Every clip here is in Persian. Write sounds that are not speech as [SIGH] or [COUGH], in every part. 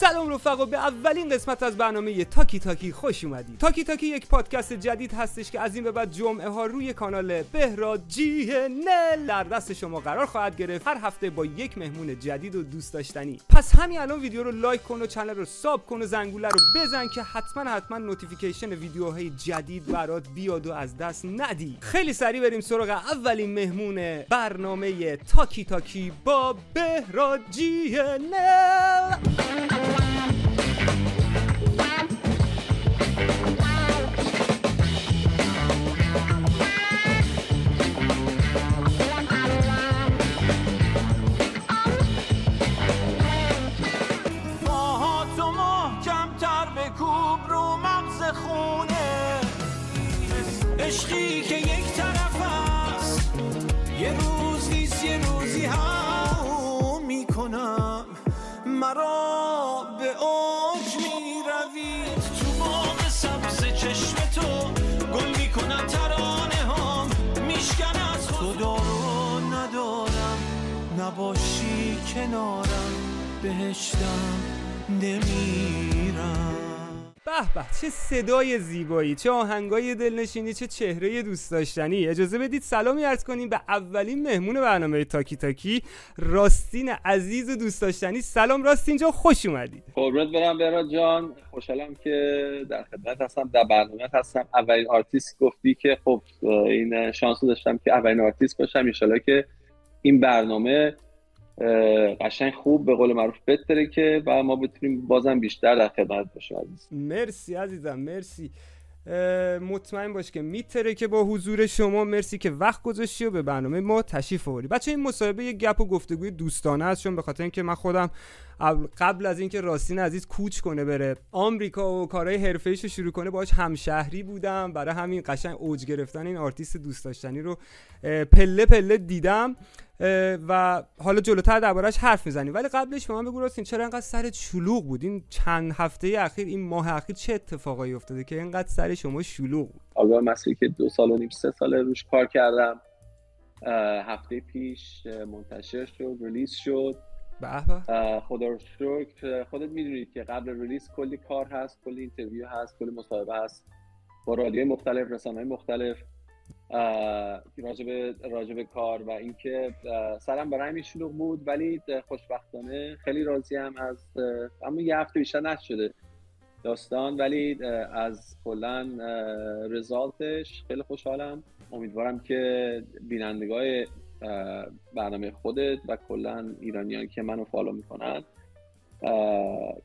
سلام رفقا به اولین قسمت از برنامه تاکی تاکی خوش اومدید. تاکی تاکی یک پادکست جدید هستش که از این به بعد جمعه ها روی کانال بهراد جی نل در دست شما قرار خواهد گرفت. هر هفته با یک مهمون جدید و دوست داشتنی. پس همین الان ویدیو رو like کن و channel رو sub کن و زنگوله رو بزن که حتما حتما notification ویدیوهای جدید برات بیاد و از دست ندی. خیلی سریع بریم سراغ اولین مهمون برنامه تاکی تاکی با بهراد جی نل. یه روز نیست یه روزی هم می‌کنم. مرا نباشی کنارم بهشتم نمیرم. به به چه صدای زیبایی چه آهنگای دلنشینی چه چهره دوست داشتنی. اجازه بدید سلامی عرض کنیم به اولین مهمون برنامه تاکی تاکی راستین عزیز و دوست داشتنی. سلام راستین جان خوش اومدی. قربونت برم بهراد جان. خوشحالم که در خدمت هستم در برنامه هستم. اولین آرتیست گفتی که خب این شانس داشتم که اولین آرتیست باشم. انشالله که این برنامه قشنگ خوب به قول معروف بترکه و ما بتونیم بازم بیشتر در خدمت باشیم عزیز. مرسی عزیزم مرسی. مطمئن باش که میترکه با حضور شما مرسی که وقت گذاشتی و به برنامه ما تشریف آوردی بچه این مصاحبه یک گپ و گفتگوی دوستانه است چون به خاطر اینکه من خودم قبل- از اینکه راستین عزیز کوچ کنه بره آمریکا و کارهای حرفه‌ایش رو شروع کنه. باهاش همشهری بودم. برای همین قشنگ اوج گرفتن این آرتیست دوست داشتنی رو پله پله دیدم. و حالا جلوتر دربارهش حرف می‌زنیم. ولی قبلش به من بگو راستین چرا انقدر سرت شلوغ بود؟ این چند هفته اخیر این ماه اخیر چه اتفاقایی افتاده که اینقدر سر شما شلوغ بود؟ آلبوم مسیری که دو سال و نیم سه سال روش کار کردم. هفته پیش منتشر شد release شد. خدا رو شکر. خودت می‌دونید که قبل release کلی کار هست کلی interview هست کلی مصاحبه هست. با رادیوی مختلف رسانه مختلف. راجب راجب کار و اینکه سرم برای همین شلوغ بود ولی خوشبختانه خیلی راضیم از اه، اما یه هفته بیشتر نشده داستان ولی از کلا result ش خیلی خوشحالم. امیدوارم که بینندگان اه، برنامه خودت و کلا ایرانیان که منو follow می‌کنن.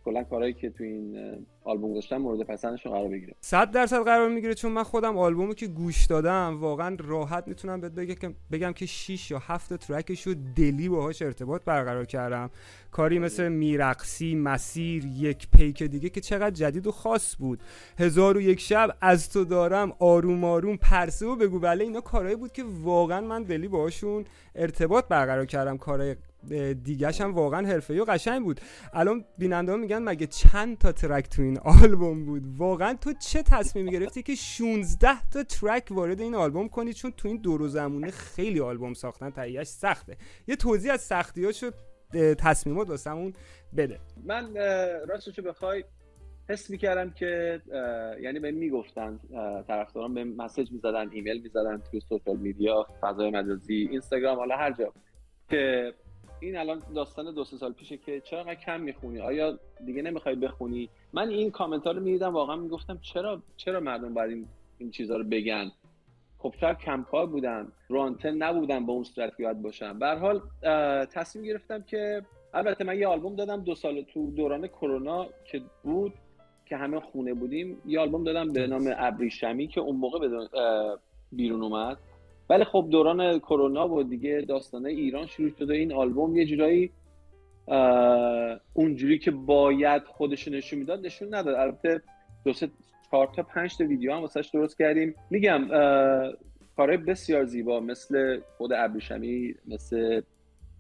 کلا کارهایی که تو این آلبوم گذاشتم مورد پسندشون قرار بگیره. صد درصد قرار می‌گیره چون من خودم آلبومو که گوش دادم واقعا راحت می‌تونم بهت بگم که بگم که 6 یا 7 track ش رو دلی باهاش ارتباط برقرار کردم. کاری مثل میرقصی مسیر یک پیک دیگه که چقدر جدید و خاص بود. هزار و یک شب از تو دارم آروم آروم پرسه و بگو. بله اینا کارهایی بود که واقعا من دلی باهاشون ارتباط برقرار کردم کارهای دیگهش هم واقعا حرفه‌ای و قشنگ بود. الان بیننده میگن مگه چند تا ترک تو این آلبوم بود؟ واقعا تو چه تصمیمی گرفتی که 16 تا ترک وارد این آلبوم کنی؟ چون تو این دور و زمونه خیلی آلبوم ساختن تهیهش سخته. یه توضیح از سختیاشو تصمیمات واسمون بده. من راستشو بخوای حس می‌کردم که یعنی به می‌گفتن طرفداران به مسیج می‌زدن ایمیل می‌زدن توی سوشال میدیا فضای مجازی اینستاگرام حالا هر جا که این الان داستان دو سه سال پیشه که چرا کم می‌خونی؟ آیا دیگه نمی‌خوای بخونی؟ من این کامنت ها رو می‌دیدم واقعا می‌گفتم چرا چرا مردم باید این, این چیزها رو بگن؟ خب شاید کمکار بودن رانتن نبودن با اون صورت که باید باشن. به هر حال تصمیم گرفتم که البته من یه آلبوم دادم دو سال تو دوران کرونا که بود که همه خونه بودیم. یه آلبوم دادم به نام ابریشمی که اون موقع بیرون اومد. ولی خب دوران کرونا و دیگه داستانه ایران شروع شد و این آلبوم یه جورایی اونجوری که باید خودش نشون می‌داد نشون نداد. البته دو سه چهار تا پنج تا ویدیو هم واسش درست کردیم. میگم کارهای بسیار زیبا مثل خود ابریشمی مثل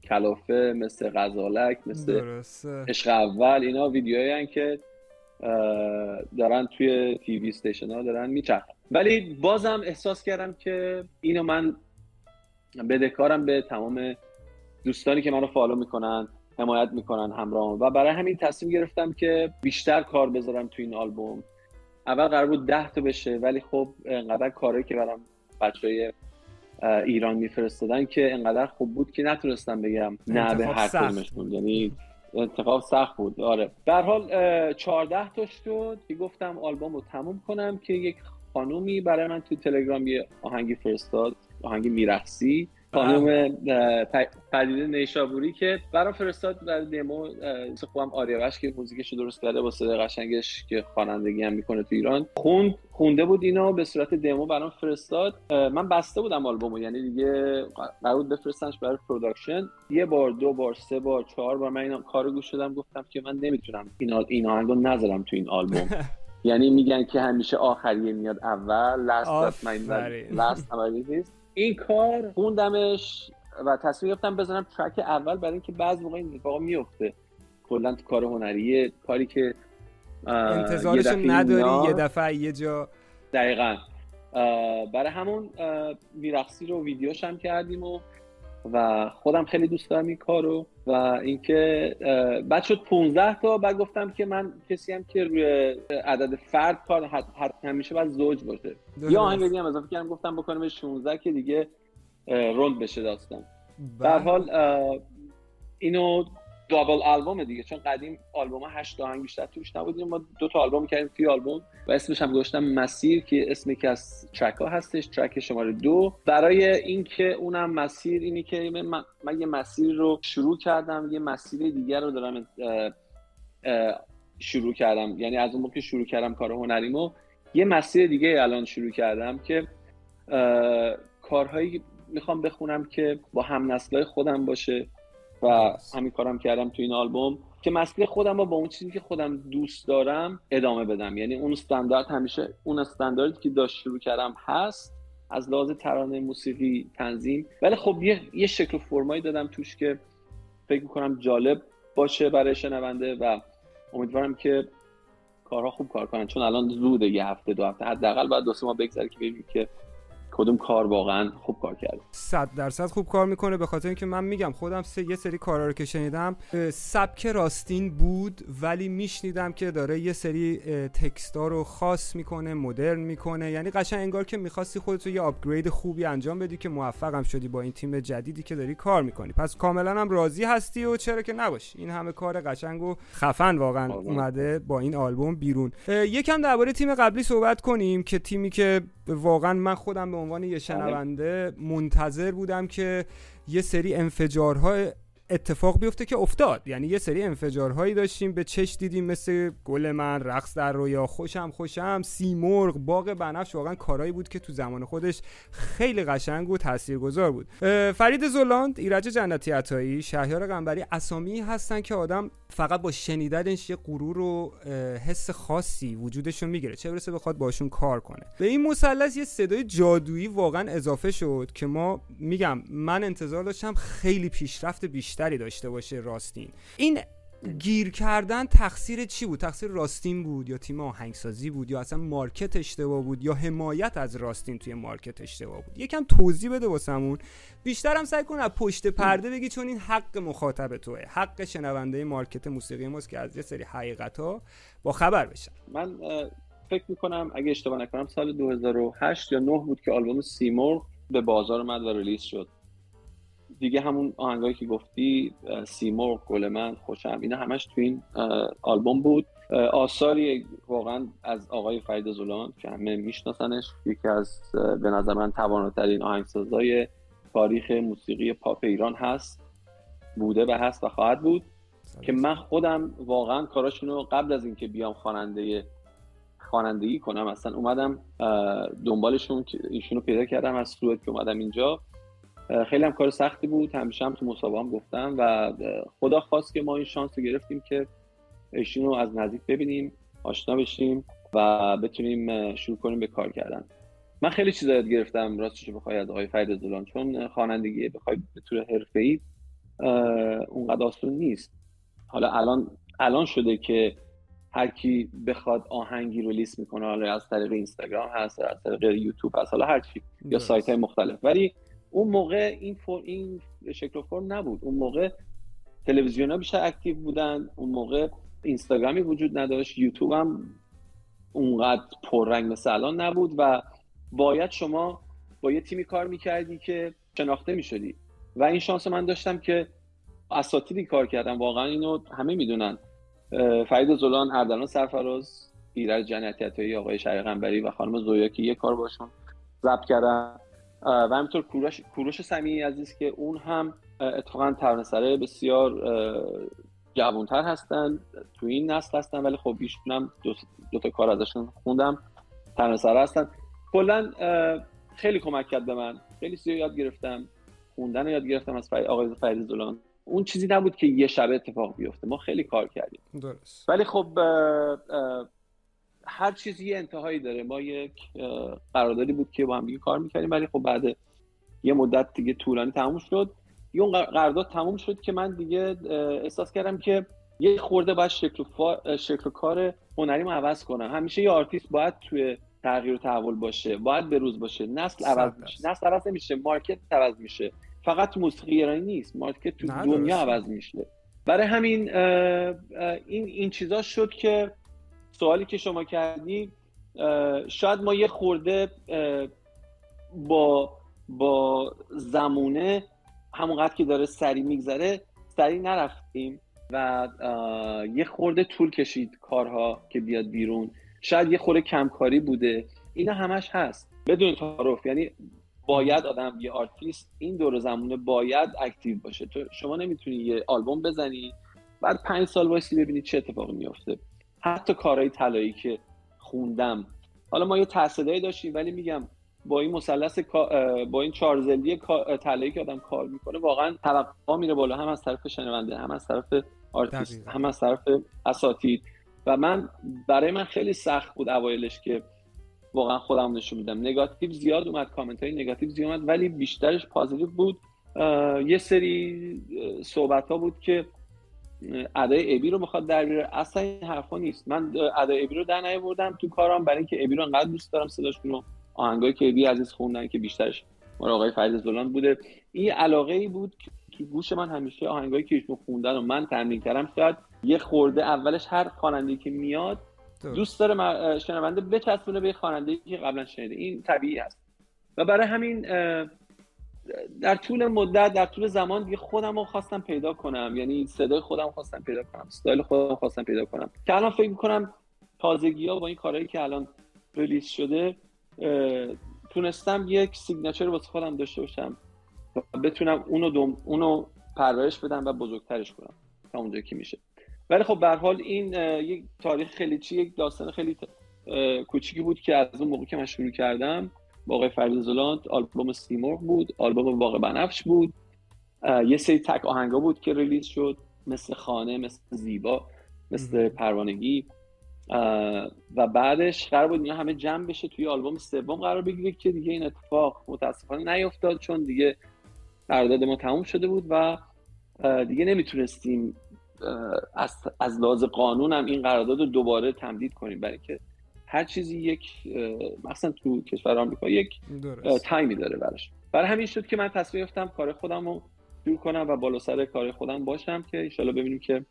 کلافه مثل غزالک مثل عشق اول اینا ویدیوهایی که دارن توی تیوی استیشن ها دارن میچرخن. ولی بازم احساس کردم که اینو من بدهکارم به تمام دوستانی که منو فالو می‌کنن حمایت می‌کنن همراه و برای همین تصمیم گرفتم که بیشتر کار بذارم تو این آلبوم. اول قرار بود ده تا بشه ولی خب انقدر کاری که برام بچه های ایران میفرستادن که انقدر خوب بود که نتونستم بگم نه به هر کدومشون. یعنی انتخاب سخت بود. آره. در حال 14 تا شد که گفتم آلبوم رو تموم کنم که یک خانومی برای من تو تلگرام یه آهنگی فرستاد آهنگی میرخسی خانم پدیده نیشابوری که برام فرستاد برای دمو خوبم آریاوش که موزیکش درست کرده با صدای قشنگش که خوانندگی هم می‌کنه تو ایران. خوند خونده بود اینو به صورت دمو برام فرستاد. من بسته بودم آلبومو یعنی دیگه قرار بفرستنش برای production. یه بار دو بار سه بار چهار بار من این کارو گوش دادم گفتم که من نمی‌تونم این این آهنگو نذارم تو این آلبوم. [LAUGHS] یعنی میگن که همیشه آخریه میاد اول last last این کار خوندمش و تصمیم گرفتم بزنم ترک اول برای اینکه بعض موقع این اتفاقا میفته. کلا تو کار هنریه کاری که انتظارش نداری یه دفعه یه جا. دقیقا. برای همون میرخصی رو ویدیوش هم کردیم و و خودم خیلی دوست دارم این کارو و اینکه بعد شد 15 تا بعد گفتم که من کسی هم که روی عدد فرد کار حد همیشه باید زوج باشه. یا آهنگ دیگه هم اضافه کردم گفتم بکنم 16 که دیگه رول بشه داستان. بله. حال اینو دابل آلبوم دیگه. چون قدیم آلبوم 8 آهنگ بیشتر توش نبودیم ما دو تا آلبوم کردیم توی آلبوم و اسمش هم گذاشتم مسیر که اسمی که از ترک ها هستش ترک شماره دو. برای اینکه اونم مسیر اینی که من, من یه مسیر رو شروع کردم یه مسیر دیگر رو دارم شروع کردم. یعنی از اون که شروع کردم کار هنریمو یه مسیر دیگه الان شروع کردم که کارهایی می‌خوام بخونم که با هم نسلای خودم باشه. و همین کارم کردم تو این آلبوم که مسئله خودم با اون چیزی که خودم دوست دارم ادامه بدم. یعنی اون استاندارد همیشه اون استانداردی که داشت شروع کردم هست. از لحاظ ترانه موسیقی تنظیم. ولی خب یه, یه شکل و فرمایی دادم توش که فکر می‌کنم جالب باشه برای شنونده و امیدوارم که کارها خوب کار کنن. چون الان زوده یه هفته دو هفته. حداقل بعد دو سه ماه بگذره که ببینیم که کدوم کار واقعا خوب کار کرده. صد درصد خوب کار می‌کنه. به خاطر اینکه من میگم خودم سه یه سری کارا رو که شنیدم سبک راستین بود ولی میشنیدم که داره یه سری تکستا رو خاص می‌کنه مدرن می‌کنه. یعنی قشنگ انگار که می‌خواستی خودتو یه آپگرید خوبی انجام بدی که موفقم شدی با این تیم جدیدی که داری کار می‌کنی. پس کاملا هم راضی هستی و چرا که نباشی این همه کار قشنگ و خفن واقعا اومده با این آلبوم بیرون. یکم درباره تیم قبلی صحبت کنیم که تیمی که واقعا من خودم به عنوان یه شنونده منتظر بودم که یه سری انفجارهای اتفاق بیفته که افتاد. یعنی یه سری انفجارهایی داشتیم به چش دیدیم مثل گل من رقص در رویا خوشم خوشم سیمرغ باغ بنفش. واقعا کارایی بود که تو زمان خودش خیلی قشنگ و تاثیرگذار بود. فرید زولاند ایرج جنتی عطایی شهریار قنبری اسامی هستن که آدم فقط با شنیدنش یه غرور و حس خاصی وجودشون می‌گیره. چه برسه بخواد باشون کار کنه. به این مثلث یه صدای جادویی واقعا اضافه شد که ما میگم من انتظار داشتم خیلی پیشرفت بیشتری داشته باشه راستین. این گیر کردن تقصیر چی بود؟ تقصیر راستین بود یا تیم آهنگسازی بود یا اصلا مارکت اشتباه بود یا حمایت از راستین توی مارکت اشتباه بود؟ یکم توضیح بده واسمون. بیشتر هم سعی کن از پشت پرده بگی چون این حق مخاطب توه. حق شنونده مارکت موسیقی ماست که از یه سری حقیقت ها با خبر بشن. من فکر می‌کنم اگه اشتباه نکنم سال 2008 یا 9 بود که آلبوم سیمور به بازار اومد و release شد. دیگه همون آهنگایی که گفتی سیمور گل من خوشم اینا همش تو این آلبوم بود. آثاری واقعا از آقای فرید زلاند که همه میشناسنش یکی از به نظر من تواناترین آهنگسازای تاریخ موسیقی پاپ ایران هست بوده و هست و خواهد بود که من خودم واقعا کاراشون رو قبل از اینکه بیام خواننده خوانندگی کنم اصلا اومدم دنبالشون ایشونو پیدا کردم از سوئد که اومدم اینجا. خیلی هم کار سختی بود. همیشه هم تو مسابقه هم گفتم و خدا خواست که ما این شانس رو گرفتیم که ایشون رو از نزدیک ببینیم آشنا بشیم و بتونیم شروع کنیم به کار کردن. من خیلی چیزا یاد گرفتم راستش بخوای از آقای فرید زولان چون خوانندگی بخوای به طور حرفه‌ای اونقدر آسون نیست. حالا الان الان شده که هر کی بخواد آهنگی رو لیست می‌کنه حالا از طریق اینستاگرام هست از طریق یوتیوب هست حالا هر چی یا سایت های مختلف. ولی اون موقع این فور این شکل و فرم نبود. اون موقع تلویزیون ها بیشتر اکتیو بودن. اون موقع اینستاگرامی وجود نداشت. یوتیوب هم اونقدر پررنگ مثل الان نبود و باید شما با یه تیمی کار می‌کردی که شناخته می‌شدی. و این شانس من داشتم که اساتیدی کار کردم. واقعا اینو همه می‌دونن. فرید زولان اردلان سرفراز ایرج جنتی آقای شریق قنبری و خانم زویا که یه کار باشون ضبط کردن. و همینطور کوروش کوروش سمیعی عزیز که اون هم اتفاقا ترانه‌سرای بسیار جوانتر هستن. تو این نسل هستن ولی خب ایشون هم دو, دو تا کار ازشون خوندم. ترانه‌سرا هستن. کلا خیلی کمک کرد به من. خیلی چیزا یاد گرفتم. خوندن یاد گرفتم از آقای فرید زلاند اون چیزی نبود که یه شبه اتفاق بیفته. ما خیلی کار کردیم. درست. ولی خب هر چیزی یه انتهایی داره. ما یک قراردادی بود که با هم دیگه کار می‌کردیم ولی خب بعد یه مدت دیگه طولانی تموم شد. یه اون قرارداد تموم شد که من دیگه احساس کردم که یه خورده باید شکل, فا... شکل کار هنریم عوض کنم. همیشه یه آرتیست باید توی تغییر و تحول باشه باید به روز باشه. نسل عوض میشه. نسل عوض نمیشه مارکت عوض میشه. فقط موسیقی ایرانی نیست مارکت تو دنیا عوض میشه. برای همین این این چیزا شد که سوالی که شما کردی شاید ما یه خورده با با زمونه همونقدر که داره سری میگذره سری نرفتیم و یه خورده طول کشید کارها که بیاد بیرون. شاید یه خورده کمکاری بوده. اینا همش هست. بدون تعارف یعنی باید آدم یه آرتیست این دور زمونه باید active باشه. تو شما نمی‌تونی یه آلبوم بزنی بعد پنج سال وایسی ببینی چه اتفاقی میفته حتی کارهای طلایی که خوندم. حالا ما یه تصدیقی داشتیم ولی میگم با این مثلث با این چارزلی طلایی که آدم کار می‌کنه واقعا توقع میره بالا هم از طرف شنونده هم از طرف آرتیست هم از طرف اساتید. و من برای من خیلی سخت بود اوایلش که واقعا خودم نشون میدم. نگاتیو زیاد اومد کامنت های نگاتیو زیاد اومد ولی بیشترش positive بود. یه سری صحبت ها بود که ادای ابی رو می‌خواد در بیاره. اصلا این حرفا نیست. من ادای ابی رو در نیاوردم تو کارم. برای اینکه ابی رو انقدر دوست دارم صداشون رو آهنگایی که ابی عزیز خوندن که بیشترش مال آقای فرید زولاند بوده. این علاقه ای بود که گوش من همیشه آهنگایی که ایشون خوندن و من تمرین کردم شاید یه خورده اولش هر خواننده که میاد دوست داره شنونده بچسبونه به خواننده که قبلا شنیده. این طبیعی است و برای همین در طول مدت در طول زمان دیگه خودم رو خواستم پیدا کنم. یعنی صدای خودم خواستم پیدا کنم. استایل خودم خواستم پیدا کنم. که الان فکر می‌کنم تازگی ها با این کارهایی که الان ریلیز شده تونستم یک signature واسه خودم داشته باشم و بتونم اونو, دوم، اونو پرورش بدم و بزرگترش کنم تا اونجا که میشه. ولی خب به حال این یک تاریخ خیلی چی یک داستان خیلی کوچیکی بود که از اون موقع که من شروع کردم با آقای آلبوم سیمور بود آلبوم واقع بنفش بود. یه سری تک آهنگا بود که release شد مثل خانه مثل زیبا مثل پروانگی. و بعدش قرار بود اینا همه جمع بشه توی آلبوم سوم قرار بگیره که دیگه این اتفاق متاسفانه نیفتاد چون دیگه قرارداد ما تموم شده بود و دیگه نمی‌تونستیم از, از لحاظ قانون هم این قرارداد رو دوباره تمدید کنیم برای که هر چیزی یک مثلا تو کشور آمریکا یک تایمی داره براش. برای همین شد که من تصمیم گرفتم کار خودم رو دور کنم و بالا سر کار خودم باشم که انشالله ببینیم که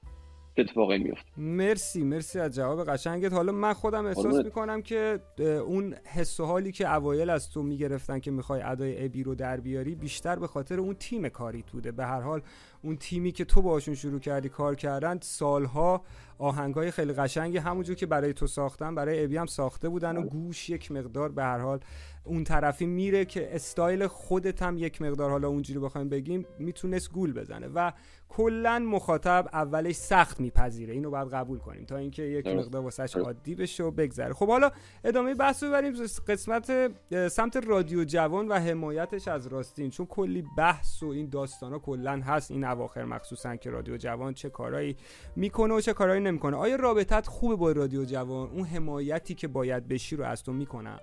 اتفاقی میفته. مرسی مرسی از جواب قشنگت. حالا من خودم احساس می‌کنم که اون حس و حالی که اوایل از تو می‌گرفتن که می‌خوای ادای ابی رو در بیاری بیشتر به خاطر اون تیم کاری توده. به هر حال اون تیمی که تو باشون شروع کردی کار کردن سالها آهنگای خیلی قشنگی همونجور که برای تو ساختن برای ابی هم ساخته بودن و بله. گوش یک مقدار به هر حال اون طرفی میره که استایل خودت هم یک مقدار حالا اونجوری بخوایم بگیم می‌تونست گول بزنه. و کلا مخاطب اولش سخت میپذیره. اینو باید قبول کنیم تا اینکه یک مقدار واسش عادی بشه و بگذره. خب حالا ادامه بحث رو ببریم قسمت سمت رادیو جوان و حمایتش از راستین. چون کلی بحث و این داستانا کلا هست. این اواخر مخصوصا که رادیو جوان چه کارایی می‌کنه و چه کارایی نمی‌کنه. آیا رابطت خوبه با رادیو جوان؟ اون حمایتی که باید بشی رو از تو می‌کنم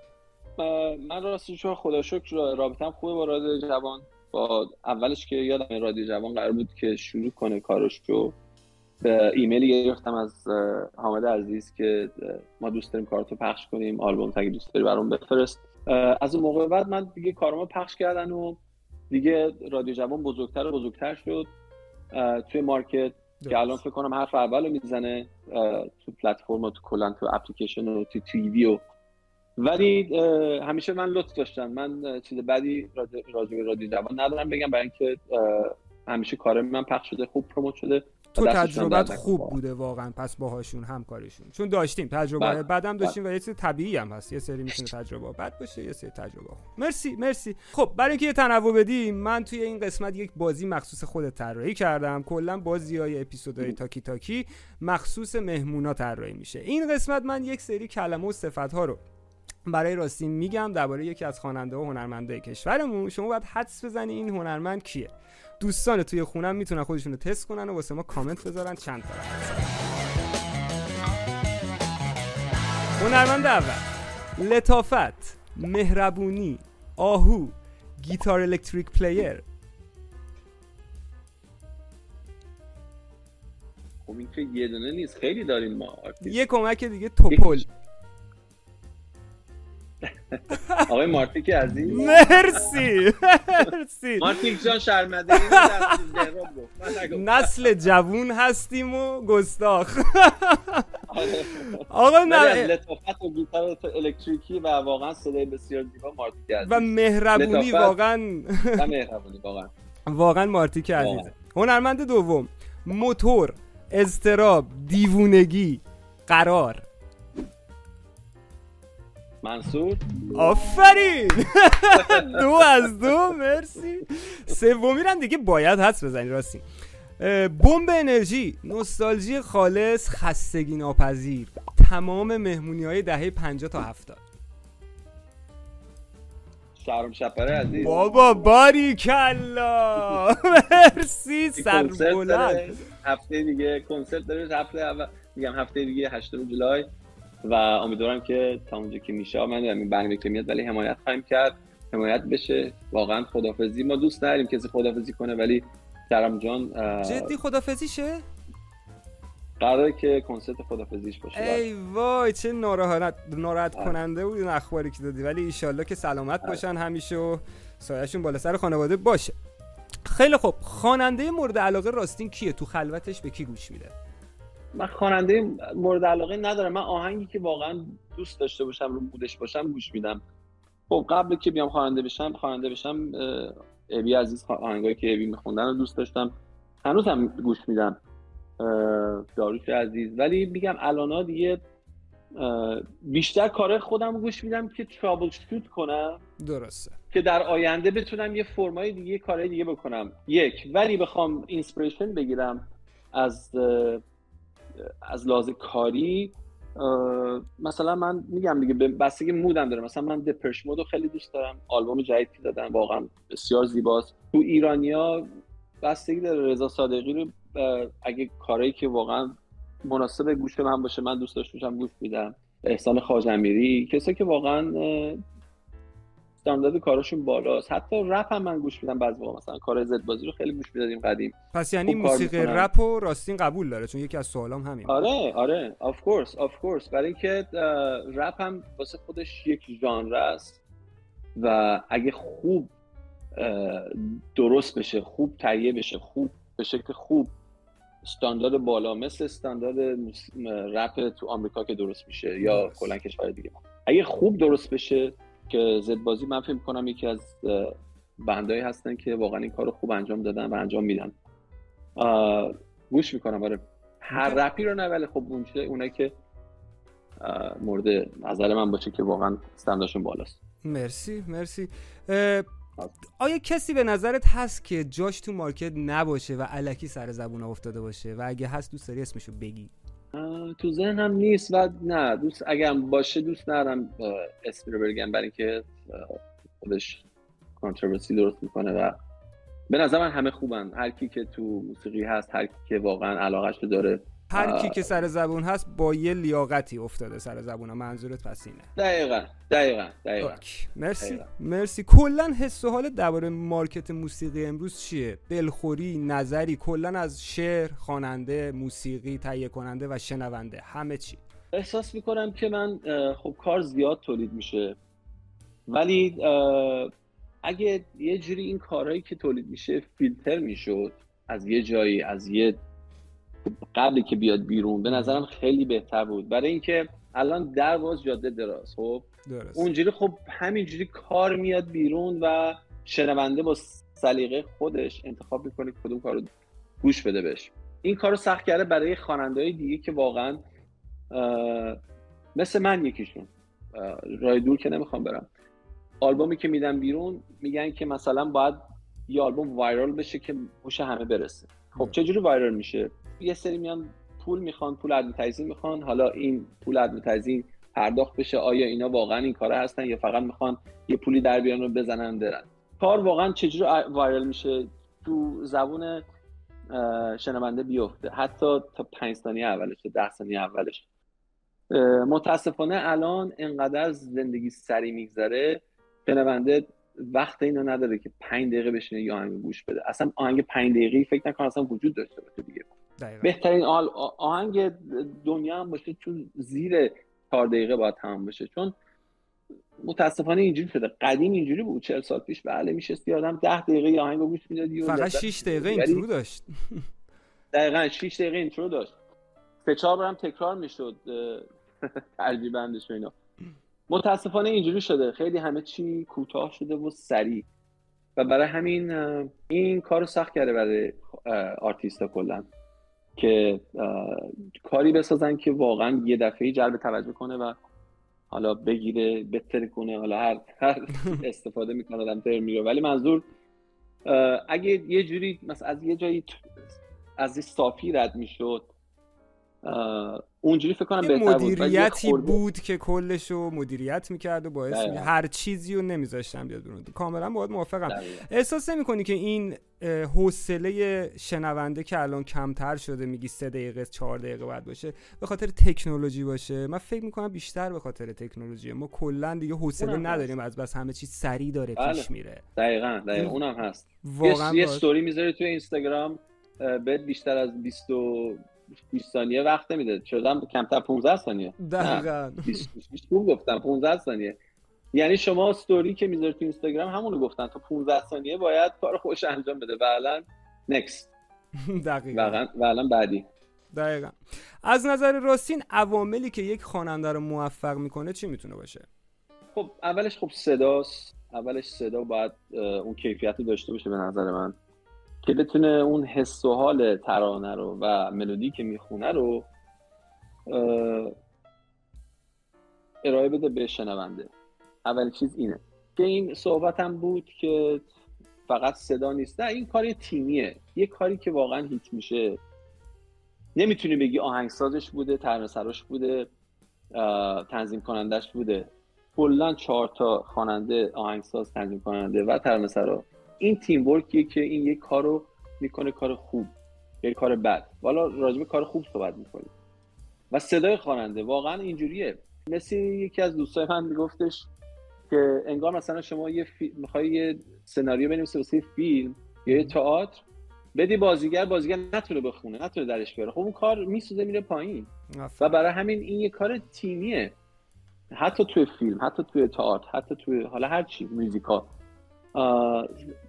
من راستی چون خدا شکر رابطم خوبه با رادیو جوان. با اولش که یادم رادیو جوان قرار بود که شروع کنه کارش رو به ایمیلی گرفتم از حامد عزیز که ما دوست داریم کارتو پخش کنیم آلبوم تگه دوست داری برام بفرست. از اون موقع بعد من دیگه کارمو پخش کردن و دیگه رادیو جوان بزرگتر و بزرگتر شد. توی مارکت که الان فکر کنم حرف اول رو می‌زنه تو پلتفرم و تو کلا تو اپلیکیشن و تو تیوی و ولی همیشه من لطف داشتم. من چیز بدی راجع به رادیو جوان ندارم بگم برای اینکه همیشه کار من پخش شده خوب پروموت شده. تو تجربت خوب. بوده واقعا پس باهاشون همکاریشون. چون داشتیم تجربه بله. بدم داشتیم و یه چیز طبیعی هم هست. یه سری می‌تونه تجربه بد باشه یه سری تجربه خوب. مرسی مرسی. خب برای اینکه یه تنوع بدیم من توی این قسمت یک بازی مخصوص خودت طراحی کردم. کلا بازی های اپیزودهای تاکی تاکی مخصوص مهمونا طراحی میشه. این قسمت من یک سری کلمه و صفت ها رو برای راستین میگم درباره یکی از خواننده و هنرمندای کشورمون شما باید حدس بزنی این هنرمند کیه. دوستان توی خونم می‌تونن خودشون رو تست کنن و واسه ما کامنت بذارن چند تا. هنرمند اول لطافت مهربونی آهو گیتار الکتریک player. خب این که یه دونه نیست. خیلی داریم ما آرتیست. یه کمک دیگه توپل. [LAUGHS] آقای مارتیک عزیز مرسی مرسی مارتیک جان شرمنده نگفتم. نسل جوون هستیم و گستاخ. [LAUGHS] آقا نه لطافت و گیتار الکتریکی و واقعا صدای بسیار زیبا مارتیک عزیز و مهربونی. واقعا و مهربونی واقعا واقعا مارتیک. عزیزه هنرمند دوم موتور اضطراب دیوونگی قرار منصور. آفرین. [LAUGHS] دو از دو مرسی. سومی دیگه باید حدس بزنی راستی. بمب انرژی نوستالژی خالص خستگی ناپذیر. تمام مهمونی های دهه 50 تا 70 شهرام شپره عزیز. بابا باری کلا مرسی این سر کنسرت بلند. داره. هفته دیگه کنسرت داره. هفته اول میگم هفته دیگه 8 جولای. و امیدوارم که تا اونجا که میشه من این برنامه که میاد ولی حمایت خواهیم کرد. حمایت بشه. واقعا خدافزی ما دوست نداریم کسی خدافزی کنه ولی سرم جان جدی خدافزی شه قراره که کنسرت خدافزیش باشه. ای وای چه ناراحت ناراحت. کننده بود این اخباری که دادی. ولی ایشالله که سلامت باشن همیشه و سایهشون بالا سر خانواده باشه. خیلی خوب. خواننده مورد علاقه راستین کیه؟ تو خلوتش به کی گوش میده؟ من خواننده مورد علاقه ندارم. من آهنگی که واقعا دوست داشته باشم رو مودش باشم گوش میدم. خب قبل که بیام خواننده بشم خواننده بشم ابی عزیز آهنگایی که ابی میخوندن رو دوست داشتم. هنوز هم گوش میدم داروش عزیز. ولی میگم الانا دیگه بیشتر کار خودم گوش میدم که troubleshoot کنم. درسته. که در آینده بتونم یه فرمای دیگه کارهای دیگه بکنم. یک ولی بخوام inspiration بگیرم از از لحاظ کاری مثلا من میگم دیگه بستگی مودم داره. مثلا من Depeche Mode و خیلی دوست دارم. آلبوم جدید که دادن واقعا بسیار زیباست. تو ایرانیا بستگی داره. رضا صادقی رو اگه کارایی که واقعا مناسب گوش من باشه من دوست داشته باشم گوش میدم. احسان خواجه‌امیری کسایی که واقعا استاندارد کاراشون بالاست حتی رپ هم من گوش میدم بعضی موقع مثلا کار زد بازی رو خیلی گوش می‌دادیم قدیم پس یعنی موسیقی. رپ و راستین قبول داره چون یکی از سوالام همین. آره آره of course of course برای اینکه رپ هم واسه خودش یک ژانر است و اگه خوب درست بشه خوب تهیه بشه خوب به شکل خوب استاندارد بالا مثل استاندارد رپ تو آمریکا که درست میشه یا. کلا کشور دیگه اگه خوب درست بشه که زد بازی من فکر کنم یکی از بندایی هستن که واقعا این کار رو خوب انجام دادن و انجام میدن. گوش می‌کنم آره. هر. رپی رو نه ولی خب اونجا اونایی که مورد نظر من باشه که واقعا استنداشون بالاست. مرسی مرسی. آیا کسی به نظرت هست که جاش تو مارکت نباشه و علکی سر زبون افتاده باشه؟ و اگه هست دوست داری اسمشو بگی؟ تو ذهنم نیست و نه دوست اگر باشه دوست ندارم اسمی رو بگم برای اینکه خودش کانتروورسی درست می‌کنه و به نظر من همه خوبن. هر کی که تو موسیقی هست هر کی که واقعا علاقش رو داره هر کی. که سر زبون هست با یه لیاقتی افتاده سر زبون. منظورت پس اینه. دقیقا دقیقا دقیقا. اوکی. مرسی. دقیقاً. مرسی. کلا حس و حالت درباره مارکت موسیقی امروز چیه؟ دلخوری نظری کلا از شعر خواننده موسیقی تهیه کننده و شنونده. همه چی. احساس می‌کنم که من خب کار زیاد تولید میشه. ولی اگه یه جوری این کارهایی که تولید میشه فیلتر می‌شد از یه جایی از یه قبلی که بیاد بیرون به نظرم خیلی بهتر بود. برای اینکه الان در باز جاده دراز خب؟ درست. اونجوری خب همینجوری کار میاد بیرون و شنونده با سلیقه خودش انتخاب می‌کنه کدوم کارو گوش بده بهش. این کارو سخت کرده برای خواننده دیگه که واقعا مثل من یکیشون. راه دور که نمی‌خوام برم. آلبومی که میدن بیرون میگن که مثلا باید یه آلبوم وایرال بشه که گوش همه برسه. خب. چجوری وایرال میشه؟ یه سری میان پول می‌خوان پول advertising می‌خوان. حالا این پول advertising پرداخت بشه آیا اینا واقعا این کارا هستن یا فقط می‌خوان یه پولی در بیارن و بزنن برن؟ کار واقعا چجوری وایرال میشه؟ تو زبون شنونده بیفته. حتی تا پنج ثانیه اولش تا ده ثانیه اولش. متاسفانه الان انقدر زندگی سریع میگذره. شنونده وقت اینو نداره که پنج دقیقه بشینه یه آهنگ گوش بده. اصلا آهنگ پنج دقیقه فکر نکنم اصلا وجود داشته باشه دیگه. دقیقاً. بهترین آل- آهنگ دنیا هم باشه چون زیر چهار دقیقه باید تمام بشه. چون متاسفانه اینجوری شده. قدیم اینجوری بود. چهل سال پیش بله میشستی آدم ده دقیقه یه آهنگ رو گوش می‌دادی فقط لذت 6 دقیقه intro داشت. [LAUGHS] دقیقا 6 دقیقه intro داشت. سه چهار بارم تکرار می‌شد [LAUGHS] ترجیح بندش و اینا. متاسفانه اینجوری شده. خیلی همه چی کوتاه شده و سریع. و برای همین این کار رو سخت کرده برای آرتیستا کلا. که کاری بسازن که واقعا یه دفعه جلب توجه کنه و حالا بگیره بتره کنه. حالا هر هر [LAUGHS] استفاده می‌کنه آدم تر میره. ولی منظور اگه یه جوری مثلا از یه جایی از یه صافی رد می‌شد اونجوری فکر کنم یه بهتر بود. یه مدیریتی خورده- بود که کلشو مدیریت می‌کرد و باعث می... هر چیزی رو نمیذاشتن بیاد بیرون کاملا باید موافقم. دقیقاً. احساس نمی‌کنی که این حوصله شنونده که الان کمتر شده میگی سه دقیقه چهار دقیقه باید باشه به خاطر تکنولوژی باشه؟ من فکر می‌کنم بیشتر به خاطر تکنولوژی. ما کلا دیگه حوصله هست. نداریم از بس همه چیز سریع داره بله. پیش میره. دقیقا دقیقا. اونم هست. واقعا یه, یه باعث- ستوری می‌ذاری توی اینستاگرام بهت بیشتر از 20 و 20 ثانیه وقت نمیده. شدم کمتر 15 ثانیه. دقیقاً. 20 20 خوب گفتم 15 ثانیه. یعنی شما استوری که می‌ذاری تو اینستاگرام همونو گفتن. تا 15 ثانیه باید کار خوش انجام بده. و الان نکست دقیقاً. و الان- بعدی. دقیقا. از نظر راستین عواملی که یک خواننده رو موفق می‌کنه چی می‌تونه باشه؟ خب اولش خب صداست. اولش صدا باید اون کیفیت رو داشته باشه به نظر من. که بتونه اون حس و حال ترانه رو و ملودی که می‌خونه رو ارائه بده به شنونده. اول چیز اینه. که این صحبتم بود که فقط صدا نیست. نه این کاری تیمیه. یه کاری که واقعا هیت میشه. نمی‌تونی بگی آهنگسازش بوده ترانه سراش بوده تنظیم کنندش بوده. کلا چهار تا خواننده آهنگساز تنظیم کننده و ترانه‌سرا این تیم ورکیه که این یک کارو می‌کنه کار خوب یک کار بد. والا راجب کار خوب صحبت می‌کنیم. و صدای خواننده واقعا اینجوریه. مثل یکی از دوستای من میگفتش که انگار مثلا شما یه فی... می‌خوای یه سناریو بنویسی واسه یه فیلم یا یه تئاتر بدی بازیگر بازیگر نتونه بخونه نتونه درش بیاره. خب اون کار میسوزه میره پایین. و برای همین این یه کار تیمیه. حتی توی فیلم حتی توی تئاتر حتی توی حالا هر چی موزیکال.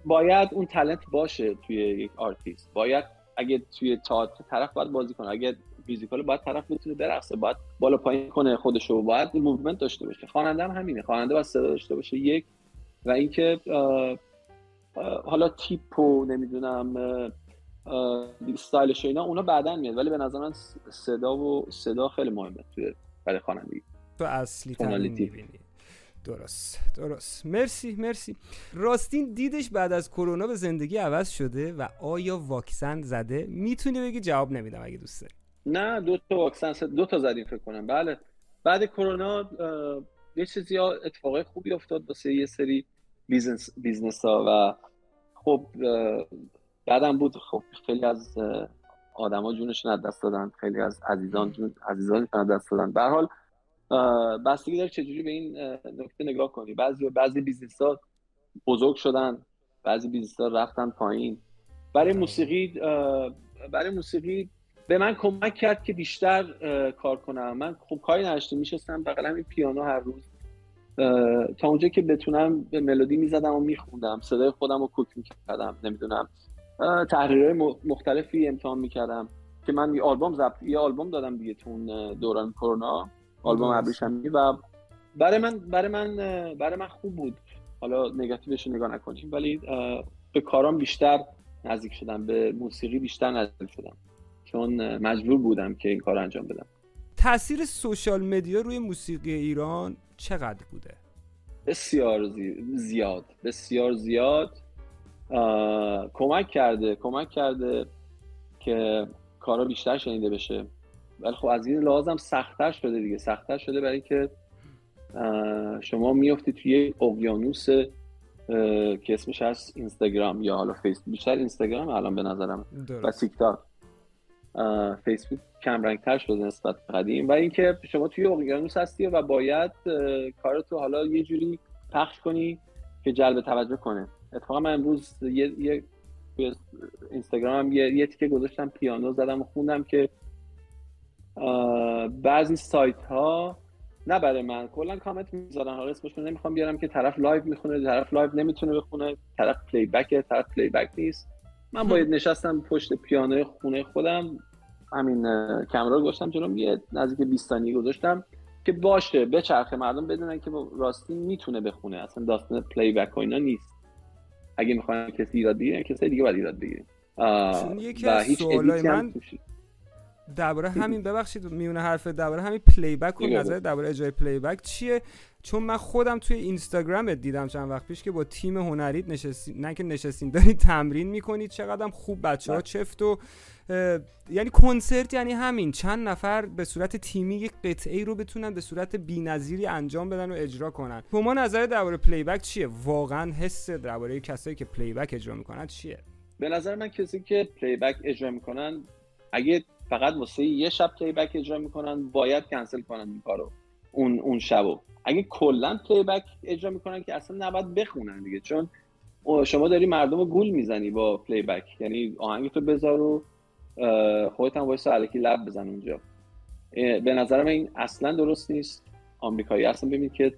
باید اون talent باشه توی یک آرتیست. باید اگه توی تئاتر طرف باید بازی کنه. اگه میوزیکال باید طرف بتونه برقصه باید بالا پایین کنه خودشو. باید movement داشته باشه. خواننده هم همینه. خواننده باید صدا داشته باشه. یک و اینکه حالا تیپ و نمی‌دونم استایلش اینا اونا بعدا میاد. ولی به نظر من صدا و صدا خیلی مهمه توی برای خوانندگی. تو اصلی. می‌بینی. درست درست. مرسی مرسی. راستین دیدش بعد از کرونا به زندگی عوض شده و آیا واکسن زده؟ می‌تونی بگی؟ جواب نمیدم اگه دوست داری. نه دو تا واکسن دو تا زدیم فکر کنم. بله. بعد کرونا یه چیزی اتفاقای خوبی افتاد واسه یه سری بیزنس بیزنس ها و خب بعدم بود. خب خیلی از آدما جونشون از دست دادن خیلی از عزیزان جون عزیزانشون از دست دادن. به حال بستگی داره چجوری به این نکته نگاه کنی. بعضی بعضی بیزنس ها بزرگ شدن بعضی بیزنس ها رفتن پایین. برای موسیقی اه، برای موسیقی به من کمک کرد که بیشتر کار کنم. من خب کاری نداشتم میشستم بغل همین پیانو هر روز. تا اونجا که بتونم به ملودی می‌زدم و میخوندم. صدای خودم رو کوک می‌کردم نمی‌دونم. تحریرهای مختلفی امتحان می‌کردم که من یه آلبوم ضبط یه آلبوم دادم دیگه تو دوران کرونا. آلبوم ابریشمی و برای من برای من برای من خوب بود. حالا نگاتیوش نگاه نکنیم ولی به کارام بیشتر نزدیک شدم به موسیقی بیشتر نزدیک شدم. چون مجبور بودم که این کار انجام بدم. تاثیر سوشال مدیا روی موسیقی ایران چقدر بوده؟ بسیار زیاد. بسیار زیاد کمک کرده کمک کرده که کارا بیشتر شنیده بشه. ولی خب از این لازم سختتر شده دیگه. سختتر شده برای که شما میفتید توی اقیانوس که اسمش هست اینستاگرام یا حالا فیسبوک بیشتر اینستاگرام الان به نظرم. و تیک تاک فیسبوک کم رنگ تر شده نسبت قدیم. و اینکه شما توی اقیانوس هستی و باید کارتو حالا یه جوری پخش کنی که جلب توجه کنه. اتفاقا من امروز یه, یه اینستاگرام یه, یه تیکه گذاشتم پیانو زدم و خوندم که بعضی سایت ها نه برای من کلا کامنت می‌ذارن. حالا اسمش نمی‌خوام بیارم که طرف live می‌خونه طرف live نمی‌تونه بخونه طرف playback طرف playback نیست. من باید نشستم پشت پیانو خونه خودم همین کامرا گذاشتم جلوم یه نزدیک 20 ثانیه گذاشتم که باشه بچرخه مردم بدونن که راستین می‌تونه بخونه. اصلا داستان playback و اینا نیست. اگه می‌خوان کسی ایراد بگیره کسی دیگه باید ایراد بگیره. و هیچ من درباره [LAUGHS] همین ببخشید میونه حرف درباره همین playback و نظر درباره اجرای playback چیه؟ چون من خودم توی اینستاگرام دیدم چند وقت پیش که با تیم هنریت نشستین نه که نشستین دارید تمرین می‌کنید چقدر خوب بچه ها. چفت و یعنی کنسرت یعنی همین. چند نفر به صورت تیمی یک قطعه رو بتونن به صورت بی‌نظیری انجام بدن و اجرا کنن. شما نظر درباره playback چیه؟ واقعا حس درباره کسایی که playback اجرا می‌کنن چیه؟ به نظر من کسی که playback اجرا می‌کنن اگه فقط واسه یه شب playback اجرا می‌کنن باید کنسل کنن این کارو اون اون شبو. اگه کلا playback اجرا می‌کنن که اصلا نباید بخونن دیگه چون شما داری مردم رو گول می‌زنی با playback یعنی آهنگ تو بذار و خودت هم وایسا الکی لب بزن اونجا. به نظر من این اصلا درست نیست. آمریکایی اصلا ببینید که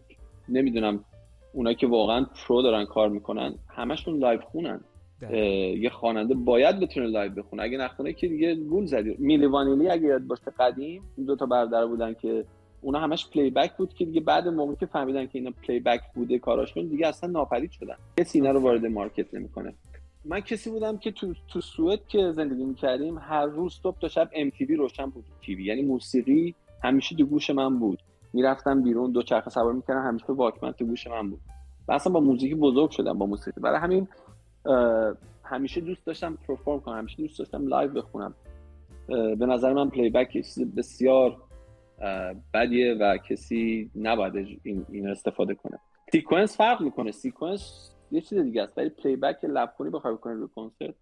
نمی‌دونم اونایی که واقعا pro دارن کار می‌کنن همشون live خونن. یه خواننده باید بتونه live بخونه. اگه نخونه که دیگه گول زدی. میلی وانیلی اگه یاد باشه قدیم دو تا برادر بودن که اونا همش playback بود که دیگه بعد موقعی که فهمیدن که اینا playback بوده کاراشون دیگه اصلا ناپدید شدن. کسی اینا رو وارد market نمی‌کنه. من کسی بودم که تو تو سوئد که زندگی می‌کردیم هر روز صبح تا شب M روشن بود TV یعنی موسیقی همیشه تو گوش من بود. می‌رفتم بیرون دو چرخ سوار می‌کردم همیشه واکمن تو گوش من بود. و اصلا با موزیک بزرگ شدم با موسیقی. برای همین همیشه دوست داشتم perform کنم همیشه دوست داشتم live بخونم. به نظر من playback بسیار بدیه و کسی نباید این, این استفاده کنه. sequence فرق می‌کنه. sequence یه چیز دیگه است ولی playback لب خونی بخوای بکنی رو کنسرت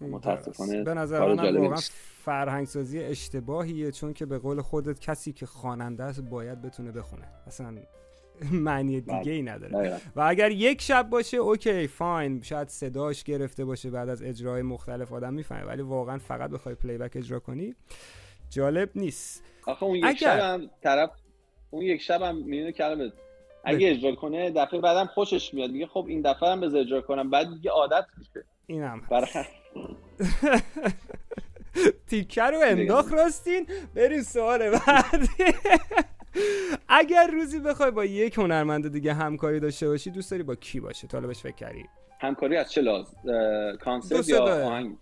متاسفانه به نظر من واقعا فرهنگ سازی اشتباهیه چون که به قول خودت کسی که خواننده است باید بتونه بخونه. اصلا [LAUGHS] معنی دیگه ای بله. نداره. و اگر یک شب باشه OK fine. شاید صداش گرفته باشه بعد از اجرای مختلف آدم می‌فهمه. ولی واقعا فقط بخوای playback اجرا کنی جالب نیست. آخه اون یک اگر... شب هم طرف اون یک شب هم میونه کلمه اگه اجرا کنه دفعه بعدم خوشش میاد. میگه خب این دفعه هم بذار اجرا کنم. بعد دیگه عادت میشه. اینم [LAUGHS] تیکه رو انداخت راستین. بریم سوال بعد اگر روزی بخوای با یک هنرمند دیگه همکاری داشته باشی دوست داری با کی باشه تا بهش فکر کردی؟ همکاری از چه لحاظ کانسرت یا آهنگ؟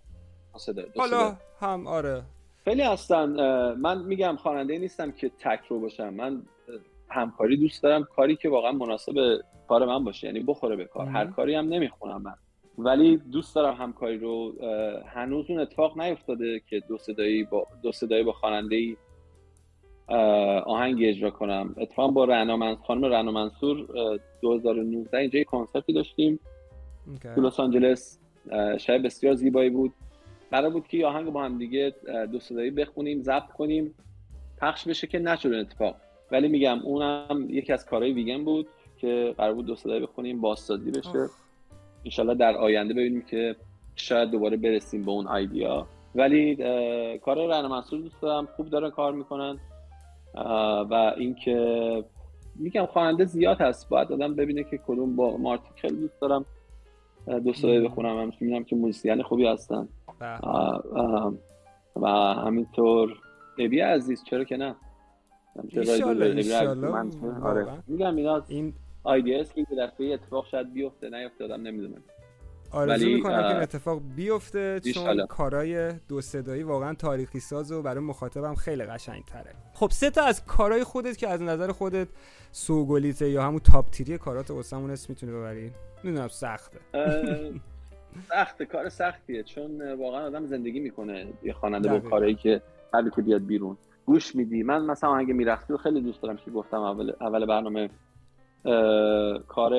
حالا هم آره. خیلی هستن. من میگم خواننده نیستم که تک رو باشم. من همکاری دوست دارم. کاری که واقعا مناسب کار من باشه. یعنی بخوره به کار. هر کاری هم نمی‌خونم من. ولی دوست دارم همکاری رو. هنوز اون اتفاق نیفتاده که دو صدایی با دو صدایی با خواننده ای آهنگی اجرا کنم. اتفاقا با رعنا. خانم رعنا منصور 2019 اینجا کنسرتی داشتیم. تو لس آنجلس شاید بسیار زیبایی بود. قرار بود که آهنگ با هم دیگه دو صدایی بخونیم ضبط کنیم. پخش بشه که نشد اتفاق. ولی میگم اونم یکی از کارهای ویگن بود که قرار بود دو صدایی بخونیم بازسازی بشه. انشالله در آینده ببینیم که شاید دوباره برسیم به اون آیدیا. ولی کار رعنا منصور دوست دارم. خوب دارن کار می‌کنن. و اینکه میگم خواننده زیاد هست. باید آدم ببینه که کدوم با مارتیک خیلی دوست دارم. دو ساله بخونم. هم می‌بینم که موزیسین خوبی هستن. آه، و همینطور ابی عزیز چرا که نه؟ ایشالله، آره. میگم اینا این آیدیا است که دفعه اتفاق شاید بیفته نیفته آدم نمی‌دونم آرزو می‌کنم که این اتفاق بیفته چون. کارای دو صدایی واقعا تاریخی ساز و برای مخاطبم خیلی قشنگ تره خب سه تا از کارهای خودت که از نظر خودت سوگلیته یا همون تاپ تیری کارات واسمون اسم می‌تونی ببری؟ می‌دونم سخته. سخت کار سختیه چون واقعا آدم زندگی می‌کنه یه خواننده با. کارهایی که قبل که بیاد بیرون. گوش میدی. من مثلا آهنگ میرختی رو خیلی دوست دارم که گفتم اول, اول برنامه کار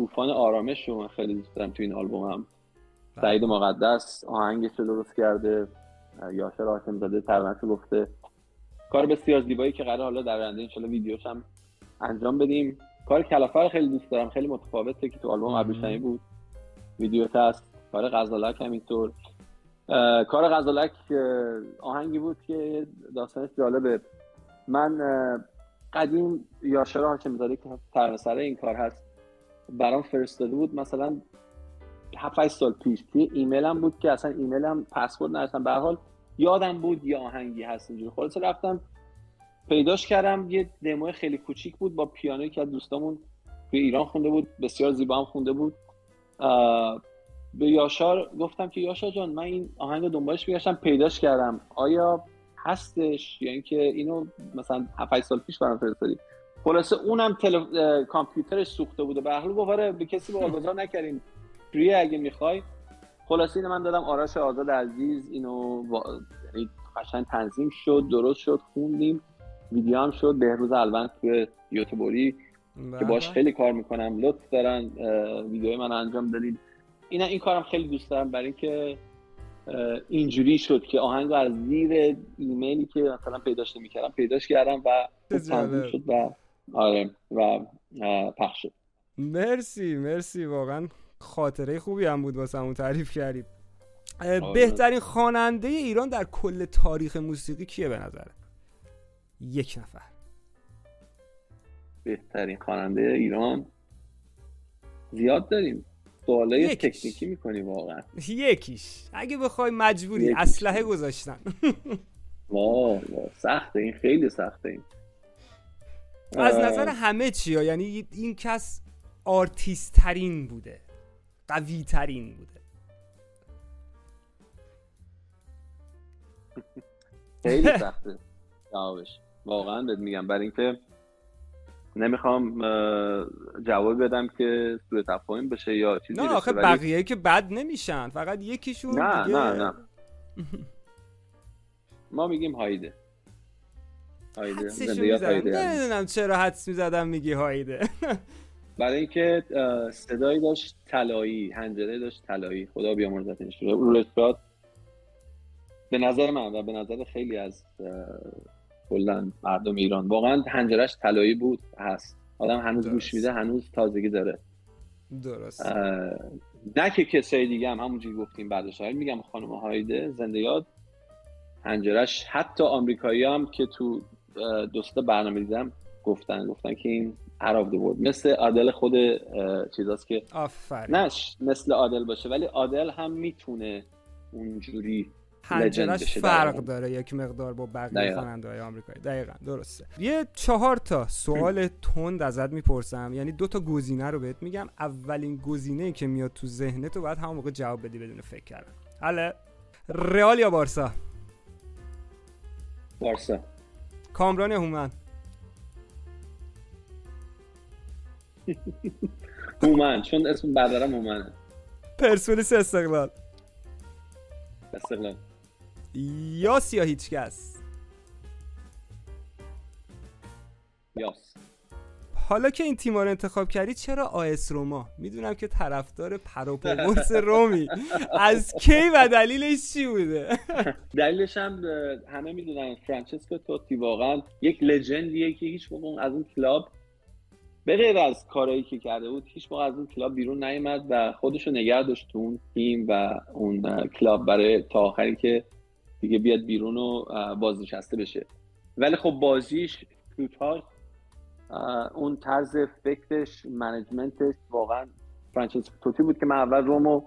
طوفان آرامش رو من خیلی دوست دارم تو این آلبومم سعید مقدس آهنگش رو درست کرده اه، یاسر حاکم زاده ترانش رو گفته. کار بسیار زیبایی که قرار حالا در آینده انشالله ویدیوش هم انجام بدیم. کار کلافه رو خیلی دوست دارم خیلی متفاوته که تو آلبوم. ابریشمی بود. ویدیوش هست. کار غزالک همینطور. کار غزالک آهنگی بود که داستانش جالبه. من قدیم یاشر حاکم زاده که ترانه‌سر این کار هست برام فرستاده بود مثلا 7 سال پیش. توی ایمیلم بود که اصلا ایمیلم پسورد نداشتم. به حال یادم بود یه آهنگی هست اینجوری. خلاصه رفتم پیداش کردم یه دمو خیلی کوچیک بود با پیانویی که دوستامون توی ایران خونده بود. بسیار زیبا هم خونده بود. به یاشار گفتم که یاشار جان من این آهنگ دنبالش میگشتم پیداش کردم. آیا هستش؟ یا اینکه اینو مثلا 7 سال پیش برام فرستادی؟ خلاصه اونم تل... کامپیوترش سوخته بود و به حال گفت آره، به کسی واگذار نکردیم فری اگه می‌خوای. خلاصه اینو من دادم آرش آزاد عزیز. اینو وا... یعنی قشنگ تنظیم شد درست شد خوندیم. ویدیو هم شد. بهروز البن توی یوتیوبری که باش بله. خیلی کار می‌کنم. لطف دارن ویدیوی من انجام دادید این این کارم خیلی دوست دارم برای اینکه اینجوری شد که آهنگ از زیر ایمیلی که مثلا پیداش نمی‌کردم پیداش کردم و خوب تنظیم. شد و آره و پخش شد. مرسی مرسی. واقعا خاطره خوبی هم بود واسه همون تعریف کردیم. آره. بهترین خواننده ایران در کل تاریخ موسیقی کیه به نظره یک نفر. بهترین خواننده ایران؟ زیاد داریم. سوالای یکیش. تکنیکی می‌کنی واقعا. یکیش. اگه بخوای مجبوری یکیش. اسلحه گذاشتن. [LAUGHS] واه، سخته این خیلی سخته این. از نظر همه چیا یعنی این کس آرتیست ترین بوده قوی ترین بوده. خیلی [LAUGHS] سخته جوابش. واقعا بهت میگم. برای اینکه نمی‌خوام جواب بدم که سوء تفاهم بشه یا چیزی نه آخه ولی- بقیه که بد نمیشن. فقط یکیشون نه دیگه نه نه. [LAUGHS] ما میگیم هایده. هایده. نمی‌دونم چرا حدس می‌زدم میگی هایده. برای اینکه صدایی داشت طلایی هنجره داشت طلایی. خدا بیامرزتش. رشاد به نظر من و به نظر خیلی از کلا مردم ایران واقعا هنجرش طلایی بود هست. آدم هنوز درست. گوش میده هنوز تازگی داره. درست. نه که کسای دیگه هم همونجوری گفتیم بعدش. ولی میگم خانم هایده زنده یاد. هنجرش حتی آمریکایی هم که تو اه، دو سه تا برنامه دیدم گفتن گفتن که این عرب بود مثل عادل خود چیزاست که آفرین. نش مثل عادل باشه ولی عادل هم می‌تونه اونجوری هنجرش فرق دقیقاً. داره یک مقدار با بقیه. خواننده های آمریکایی. دقیقا درسته. یه چهار تا سوال تند ازت می‌پرسم. یعنی دو تا گزینه رو بهت میگم. اولین گزینه که میاد تو ذهنت رو باید همون موقع جواب بدی بدون فکر کردن. حالا رئال یا بارسا؟ بارسا. کامران یا هومن. [LAUGHS] هومن چون اسم برادرم هومنه. پرسپولیس استقلال. استقلال. یاس یا هیچکس؟ یاس. حالا که این تیما رو انتخاب کردی چرا آ اس روما؟ می‌دونم که طرفدار پروپاقرص [LAUGHS] رومی. از کی و دلیلش چی بوده؟ [LAUGHS] دلیلش هم همه می‌دونن. فرانچسکو توتی واقعا یک legend یه که هیچ موقع از اون club به غیر از کارهایی که کرده بود هیچ موقع از اون club بیرون نیومد و خودش رو نگه داشت تو اون تیم و اون club برای تا آخری که دیگه بیاد بیرون و بازنشسته بشه. ولی خب بازیش شوتاش اه، اون طرز فکرش management ش واقعا فرانچسکو توتی بود که من اول رومو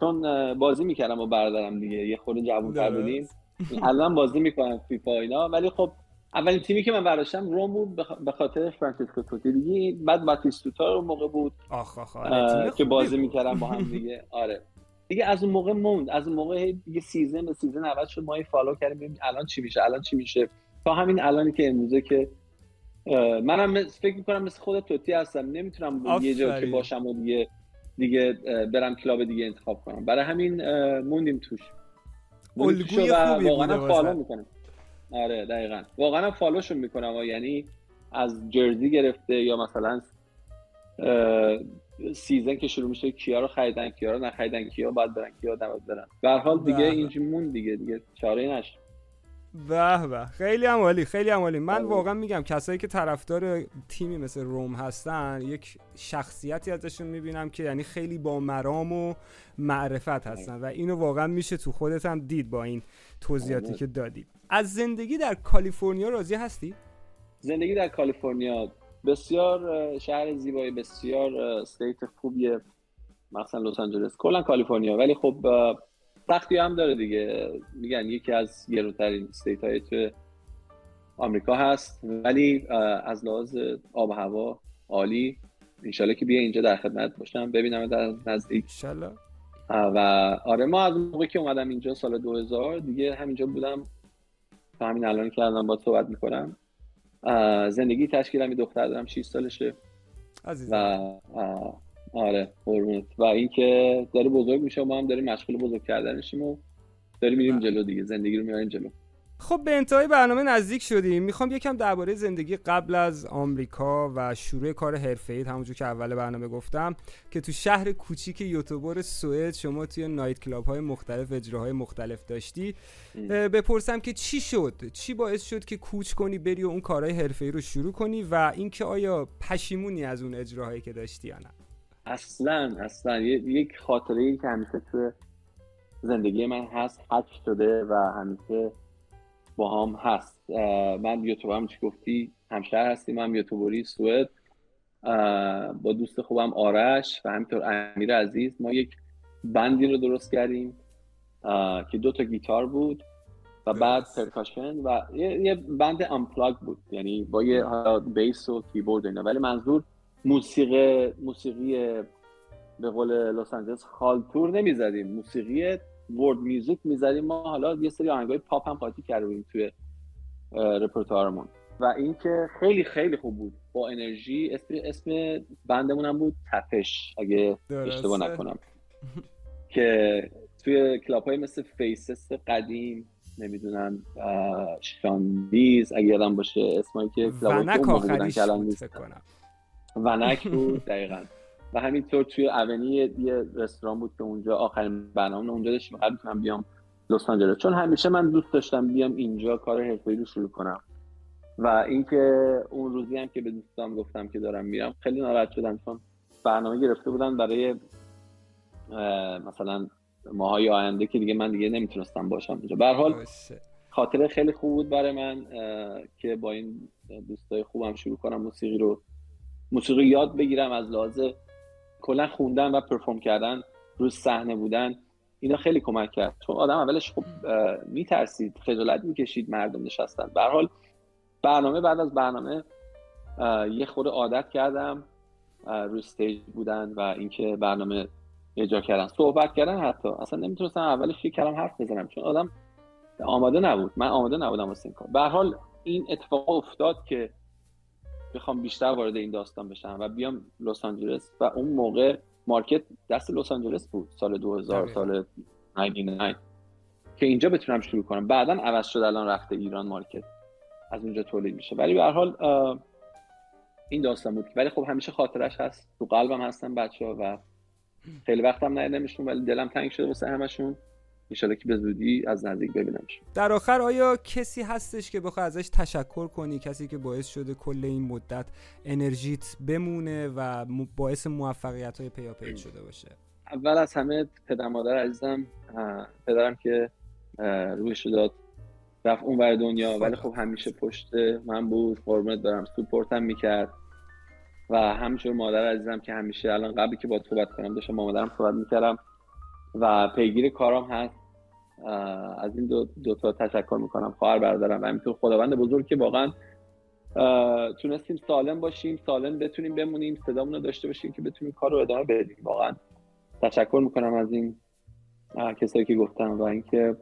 چون بازی می‌کردم و برادرم دیگه یه خورده جوون بودیم. [LAUGHS] الان بازی می‌کنم فیفا اینا ولی خب اولین تیمی که من برداشتم روم بود به خاطر فرانچسکو توتی دیگه. بعد باتیستوتا رو موقع بود. آخ آخ آره که بازی می‌کردم با هم [LAUGHS] دیگه. آره. دیگه از اون موقع موند. از اون موقع دیگه season به season عوض شد. ما follow کردیم. الان چی میشه؟ الان چی میشه؟ تا همین الانی که امروزه که منم فکر می‌کنم مثل خود توتی هستم. نمی‌تونم یه جا که باشم و دیگه دیگه برم club دیگه انتخاب کنم. برای همین موندیم توش. الگوی خوبی واقعا فالو می‌کنم. آره دقیقا. واقعا follow شون می‌کنم و یعنی از jersey گرفته یا مثلا season که شروع میشه کیا رو خریدن کیا رو نخریدن کیا باید برن کیا دمت برن. به حال دیگه اینجا مون دیگه دیگه چاره نشه به به. خیلی هم عالی خیلی هم عالی. من. واقعا میگم کسایی که طرفدار تیمی مثل روم هستن یک شخصیتی ازشون می‌بینم که یعنی خیلی با مرام و معرفت هستن و اینو واقعا میشه تو خودت هم دید با این توضیحاتی. که دادی. از زندگی در کالیفرنیا راضی هستی؟ زندگی در کالیفرنیا بسیار شهر زیبایی بسیار state خوبیه. مثلا لس آنجلس. کلا کالیفرنیا. ولی خب سختی هم داره دیگه. میگن یکی از گرونترین state های تو آمریکا هست ولی از لحاظ آب و هوا عالی. انشالله که بیا اینجا در خدمت باشم ببینم در نزدیک. و آره ما از موقعی که اومدم اینجا سال 2000 دیگه همینجا بودم. تا همین الان که الان با صحبت می‌کنم. زندگی تشکیلم دختر دارم 6 سالشه. و آره قربونت. و اینکه داره بزرگ میشه و ما هم داریم مشغول بزرگ کردنشیم و داریم میریم. جلو دیگه. زندگی رو میاریم جلو. خب به انتهای برنامه نزدیک شدیم. می‌خوام یکم درباره زندگی قبل از آمریکا و شروع کار حرفه‌ای همونجور که اول برنامه گفتم که تو شهر کوچیک یوتوبر سوئد شما توی نایت کلاب های مختلف اجراهای مختلف داشتی. بپرسم که چی شد؟ چی باعث شد که کوچ کنی بری و اون کارهای حرفه‌ای رو شروع کنی؟ و اینکه آیا پشیمونی از اون اجراهایی که داشتی یا نه؟ اصلا اصلا. یک خاطره ای که همیشه تو زندگی من هست حد شده و همیشه با هم هست. من یوتیوب هم چی گفتی؟ همشهر هستیم. هم یوتیوبری سوئد. با دوست خوبم آرش و همینطور امیر عزیز. ما یک band ی رو درست کردیم که دو تا گیتار بود و بعد percussion و یه, band unplugged بود. یعنی با یه bass و کیبورد اینا. ولی منظور موسیقی موسیقی به قول لس آنجلس خالتور نمی‌زدیم. موسیقی world music می‌زدیم. ما حالا یه سری آهنگای پاپ هم قاطی کرده توی رپرتوارمون. و اینکه خیلی خیلی خوب بود. با انرژی اسم اسم بندمون هم بود تپش اگه اشتباه نکنم. که توی club های مثل فیسس قدیم نمی‌دونم شاندیز اگه یادم باشه اسمایی که club بودن که الان نیست ونک [LAUGHS] بود دقیقا. و همینطور توی اونی یه رستوران بود که اونجا آخرین برنامه اونجا داشتیم قبل می‌تونم بیام لس آنجلس. چون همیشه من دوست داشتم بیام اینجا کار حرفه‌ای رو شروع کنم. و اینکه اون روزی هم که به دوستام گفتم که دارم میرم خیلی ناراحت شدم چون برنامه گرفته بودن برای مثلا ماهای آینده که دیگه من دیگه نمی‌تونستم باشم اینجا. به حال خاطره خیلی خوب بود برای من که با این دوستای خوبم شروع کنم موسیقی رو موسیقی یاد بگیرم از لحاظ کلا خوندن و پرفورم کردن روی صحنه بودن اینا خیلی کمک کرد. چون آدم اولش خب میترسید خجالت می‌کشید مردم نشستن. به حال برنامه بعد از برنامه یه خورده عادت کردم روی استیج بودن و اینکه برنامه اجرا کردن. صحبت کردن حتی. اصلا نمی‌تونستم اولش یه کلام حرف بزنم. چون آدم آماده نبود. من آماده نبودم واسه این کار. به حال این اتفاق افتاد که بخوام بیشتر وارد این داستان بشم و بیام لس آنجلس. و اون موقع مارکت دست لس آنجلس بود سال 2000 سال 99 که اینجا بتونم شروع کنم. بعدا عوض شد الان رفته ایران مارکت. از اونجا تولید میشه. ولی به هر حال این داستان بود. ولی خب همیشه خاطرش هست. تو قلبم هستن بچه ها و خیلی وقتم ندیدمشون ولی دلم تنگ شده واسه همشون. انشالله که به زودی از نزدیک ببینمش. در آخر آیا کسی هستش که بخوای ازش تشکر کنی؟ کسی که باعث شده کل این مدت انرژیت بمونه و باعث موفقیت های پیاپی شده باشه؟ اول از همه پدر مادر عزیزم پدرم که رویش داد رفت اون ور دنیا. ولی خب همیشه پشت من بود قربونت دارم سپورتم می‌کرد. و همینطور مادر عزیزم که همیشه الان قبلی که با صحبت کنم داشتم با مادرم صحبت می‌کردم. و پیگیر کارام هست. از این دو, دو تا تشکر می‌کنم. خواهر برادرم و همینطور خداوند بزرگ که واقعا تونستیم سالم باشیم سالم بتونیم بمونیم صدامون رو داشته باشیم که بتونیم کار رو ادامه بدیم. واقعا تشکر می‌کنم از این کسایی که گفتم و اینکه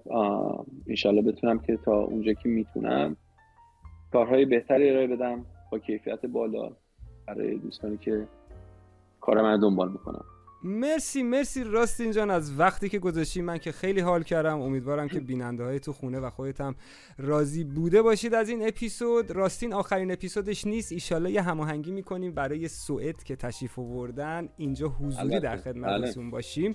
انشالله بتونم که تا اونجا که می‌تونم کارهای بهتری ارائه بدم. با کیفیت بالا برای دوستانی که کار من دنبال می‌کنم. مرسی مرسی راستین جان از وقتی که گذاشتی من که خیلی حال کردم. امیدوارم که بیننده های تو خونه و خودت هم راضی بوده باشید از این اپیزود. راستین آخرین اپیزودش نیست. ایشالله یه هماهنگی می‌کنیم برای سوئد که تشریف آوردن. اینجا حضوری در خدمتتون باشیم.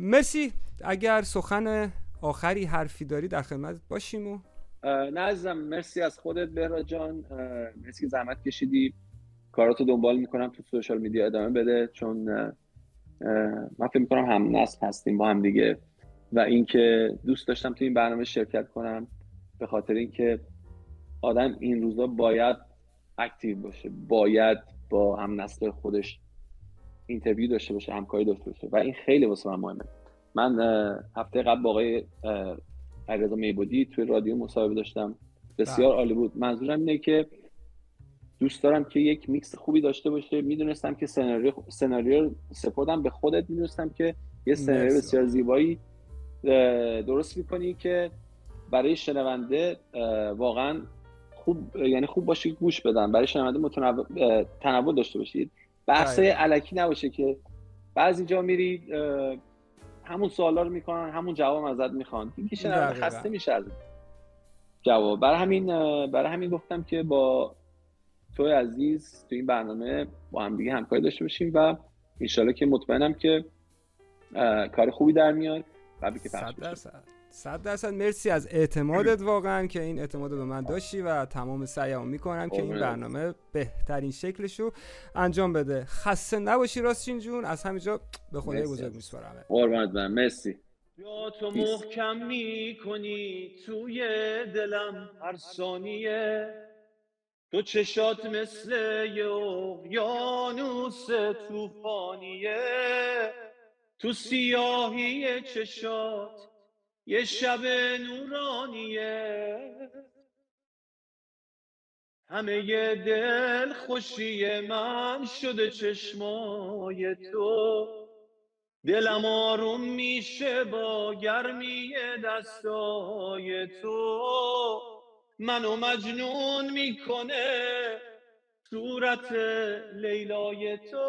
مرسی. اگر سخن آخری حرفی داری در خدمت باشیم و نه عزیزم مرسی از خودت بهرا جان. مرسی که زحمت کشیدی. کاراتو دنبال می‌کنم تو سوشال میدیا ادامه بده چون من فکر می‌کنم هم نسل هستیم با هم دیگه. و اینکه دوست داشتم تو این برنامه شرکت کنم به خاطر اینکه آدم این روزا باید active باشه باید با هم نسل خودش interview داشته باشه همکاری داشته باشه. و این خیلی واسه من مهمه. من هفته قبل با آقای علیرضا میبدی توی رادیو مصاحبه داشتم. بسیار بله. عالی بود. منظورم اینه که دوست دارم که یک میکس خوبی داشته باشه. می‌دونستم که سناریو سناریو سپردم به خودت می‌دونستم که یه سناریو بسیار زیبایی درست می‌کنی که برای شنونده واقعا خوب یعنی خوب باشه گوش بدن. برای شنونده متنوع تنوع داشته باشید بحث بله. علکی نباشه که بعضی جا میری همون سوالا رو می‌کنن همون جواب ازت می‌خوان. این که شنونده خسته میشه از جواب. برای همین برای همین گفتم که با تو عزیز تو این برنامه با هم دیگه همکاری داشته باشیم و انشالله که مطمئنم که کار خوبی در میاد قبلی که پخش صد درصد. مرسی از اعتمادت واقعا که این اعتماد به من داشتی و تمام سعیمو می‌کنم که این برنامه بهترین شکلش رو انجام بده. خسته نباشی راستین جون. از همینجا به خدای بزرگ میسپارم قربانت من مرسی. یا تو محکم می‌کنی توی دلم هر ثانیه. تو چشات مثل یه اقیانوس توفانیه تو سیاهی چشات یه شب نورانیه. همه یه دل خوشی من شده چشمای تو. دلم آروم میشه با گرمی دستای تو. منو مجنون می‌کنه صورت لیلای تو.